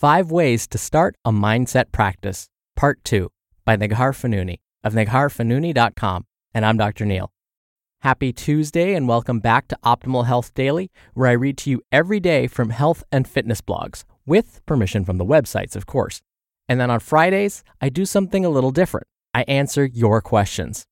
Five ways to start a mindset practice, part two, by Neghar Fonooni of negharfonooni.com. And I'm Dr. Neal. Happy Tuesday and welcome back to Optimal Health Daily, where I read to you every day from health and fitness blogs, with permission from the websites, of course. And then on Fridays, I do something a little different. I answer your questions.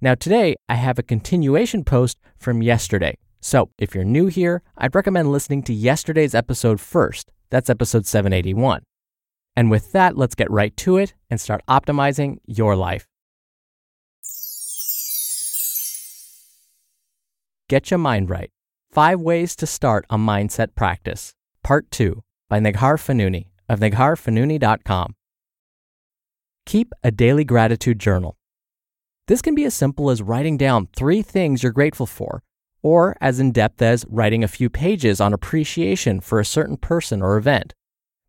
Now, today, I have a continuation post from yesterday. So, if you're new here, I'd recommend listening to yesterday's episode first. That's episode 781. And with that, let's get right to it and start optimizing your life. Get Your Mind Right Five Ways to Start a Mindset Practice, Part 2 by Neghar Fonooni of negharfonooni.com. Keep a daily gratitude journal. This can be as simple as writing down three things you're grateful for, or as in depth as writing a few pages on appreciation for a certain person or event.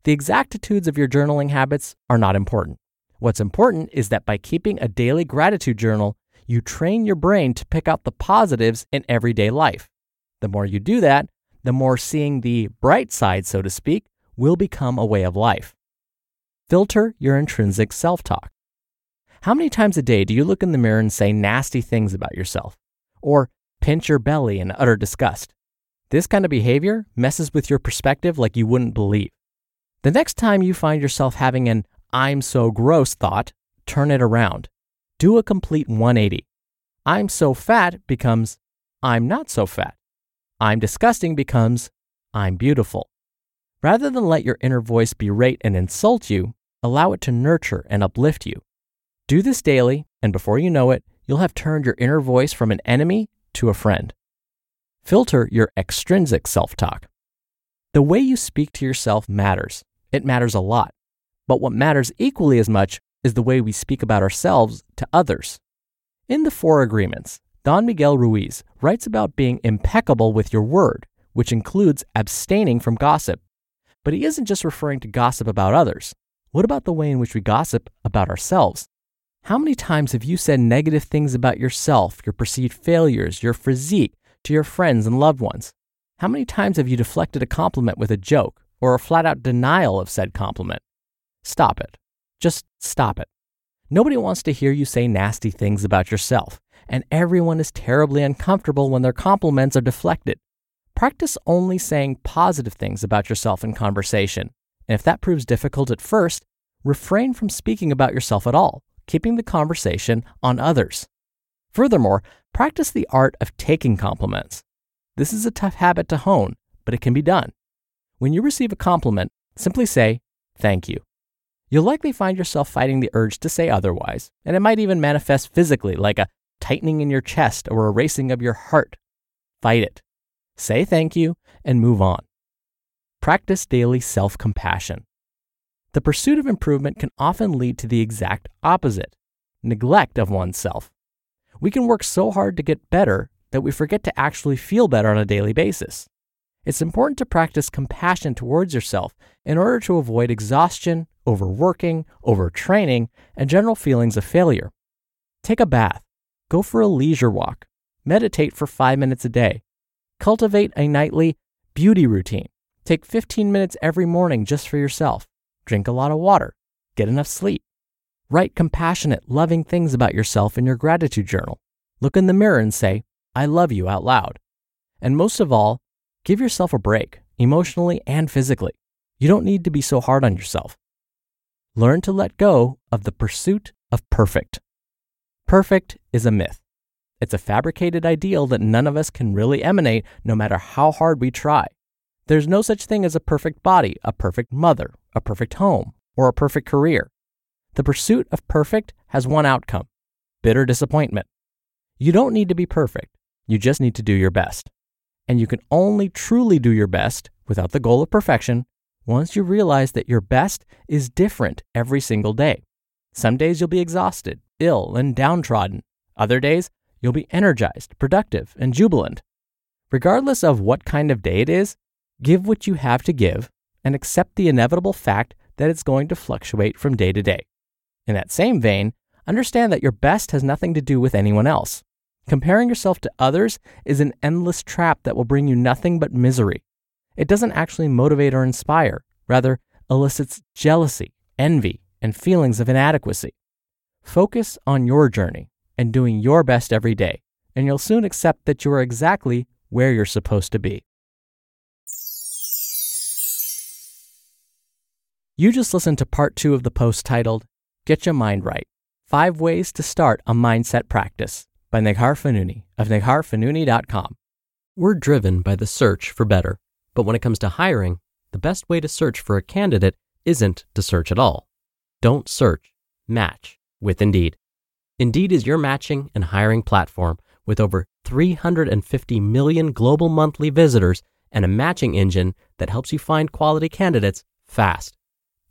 The exactitudes of your journaling habits are not important. What's important is that by keeping a daily gratitude journal, you train your brain to pick out the positives in everyday life. The more you do that, the more seeing the bright side, so to speak, will become a way of life. Filter your intrinsic self talk. How many times a day do you look in the mirror and say nasty things about yourself? Or pinch your belly in utter disgust? This kind of behavior messes with your perspective like you wouldn't believe. The next time you find yourself having an I'm so gross thought, turn it around. Do a complete 180. I'm so fat becomes I'm not so fat. I'm disgusting becomes I'm beautiful. Rather than let your inner voice berate and insult you, allow it to nurture and uplift you. Do this daily, and before you know it, you'll have turned your inner voice from an enemy to a friend. Filter your extrinsic self talk. The way you speak to yourself matters. It matters a lot. But what matters equally as much is the way we speak about ourselves to others. In the Four Agreements, Don Miguel Ruiz writes about being impeccable with your word, which includes abstaining from gossip. But he isn't just referring to gossip about others. What about the way in which we gossip about ourselves? How many times have you said negative things about yourself, your perceived failures, your physique to your friends and loved ones? How many times have you deflected a compliment with a joke or a flat out denial of said compliment? Stop it. Just stop it. Nobody wants to hear you say nasty things about yourself, and everyone is terribly uncomfortable when their compliments are deflected. Practice only saying positive things about yourself in conversation. And if that proves difficult at first, refrain from speaking about yourself at all, keeping the conversation on others. Furthermore, practice the art of taking compliments. This is a tough habit to hone, but it can be done. When you receive a compliment, simply say, Thank you. You'll likely find yourself fighting the urge to say otherwise, and it might even manifest physically like a tightening in your chest or a racing of your heart. Fight it. Say thank you and move on. Practice daily self compassion. The pursuit of improvement can often lead to the exact opposite neglect of oneself. We can work so hard to get better that we forget to actually feel better on a daily basis. It's important to practice compassion towards yourself in order to avoid exhaustion, overworking, overtraining, and general feelings of failure. Take a bath, go for a leisure walk, meditate for five minutes a day, cultivate a nightly beauty routine, take 15 minutes every morning just for yourself, drink a lot of water, get enough sleep. Write compassionate, loving things about yourself in your gratitude journal. Look in the mirror and say, I love you out loud. And most of all, give yourself a break, emotionally and physically. You don't need to be so hard on yourself. Learn to let go of the pursuit of perfect. Perfect is a myth. It's a fabricated ideal that none of us can really emanate no matter how hard we try. There's no such thing as a perfect body, a perfect mother, a perfect home, or a perfect career. The pursuit of perfect has one outcome bitter disappointment. You don't need to be perfect, you just need to do your best. And you can only truly do your best without the goal of perfection once you realize that your best is different every single day. Some days you'll be exhausted, ill, and downtrodden. Other days, you'll be energized, productive, and jubilant. Regardless of what kind of day it is, give what you have to give and accept the inevitable fact that it's going to fluctuate from day to day. In that same vein, understand that your best has nothing to do with anyone else. Comparing yourself to others is an endless trap that will bring you nothing but misery. It doesn't actually motivate or inspire, rather, elicits jealousy, envy, and feelings of inadequacy. Focus on your journey and doing your best every day, and you'll soon accept that you are exactly where you're supposed to be. You just listened to part two of the post titled, Get Your Mind Right Five Ways to Start a Mindset Practice by Neghar Fonooni of negharfonooni.com. We're driven by the search for better, but when it comes to hiring, the best way to search for a candidate isn't to search at all. Don't search, match with Indeed. Indeed is your matching and hiring platform with over 350 million global monthly visitors and a matching engine that helps you find quality candidates fast.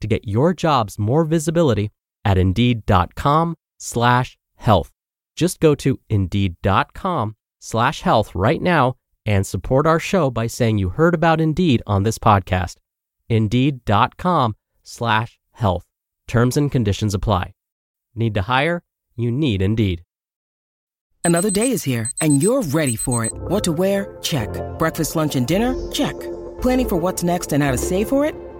to get your jobs more visibility at indeed.com slash health. Just go to indeed.com slash health right now and support our show by saying you heard about Indeed on this podcast. Indeed.com slash health. Terms and conditions apply. Need to hire? You need Indeed. Another day is here and you're ready for it. What to wear? Check. Breakfast, lunch, and dinner? Check. Planning for what's next and how to save for it?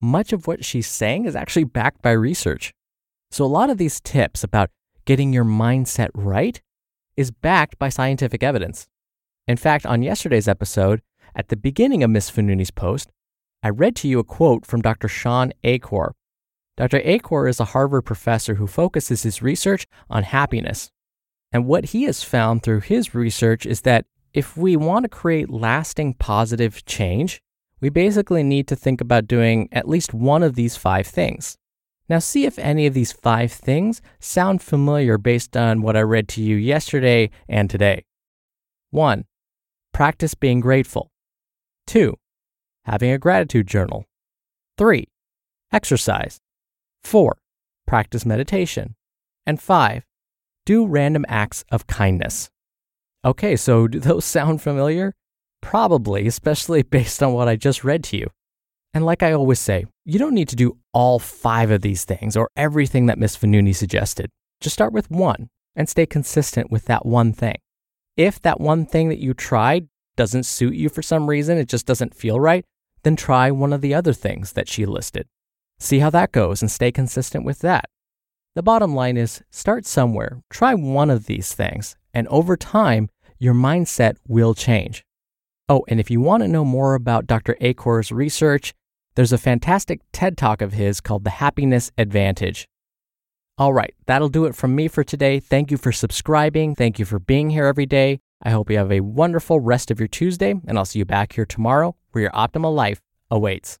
much of what she's saying is actually backed by research. So, a lot of these tips about getting your mindset right is backed by scientific evidence. In fact, on yesterday's episode, at the beginning of Miss Fonooni's post, I read to you a quote from Dr. Shawn Achor. Dr. Achor is a Harvard professor who focuses his research on happiness. And what he has found through his research is that if we want to create lasting positive change, we basically need to think about doing at least one of these five things. Now, see if any of these five things sound familiar based on what I read to you yesterday and today. 1. Practice being grateful. 2. Having a gratitude journal. 3. Exercise. 4. Practice meditation. And 5. Do random acts of kindness. Okay, so do those sound familiar? Probably, especially based on what I just read to you. And like I always say, you don't need to do all five of these things or everything that Miss Fonooni suggested. Just start with one and stay consistent with that one thing. If that one thing that you tried doesn't suit you for some reason, it just doesn't feel right, then try one of the other things that she listed. See how that goes and stay consistent with that. The bottom line is start somewhere, try one of these things, and over time, your mindset will change. Oh, and if you want to know more about Dr. Achor's research, there's a fantastic TED talk of his called The Happiness Advantage. All right, that'll do it from me for today. Thank you for subscribing. Thank you for being here every day. I hope you have a wonderful rest of your Tuesday, and I'll see you back here tomorrow where your optimal life awaits.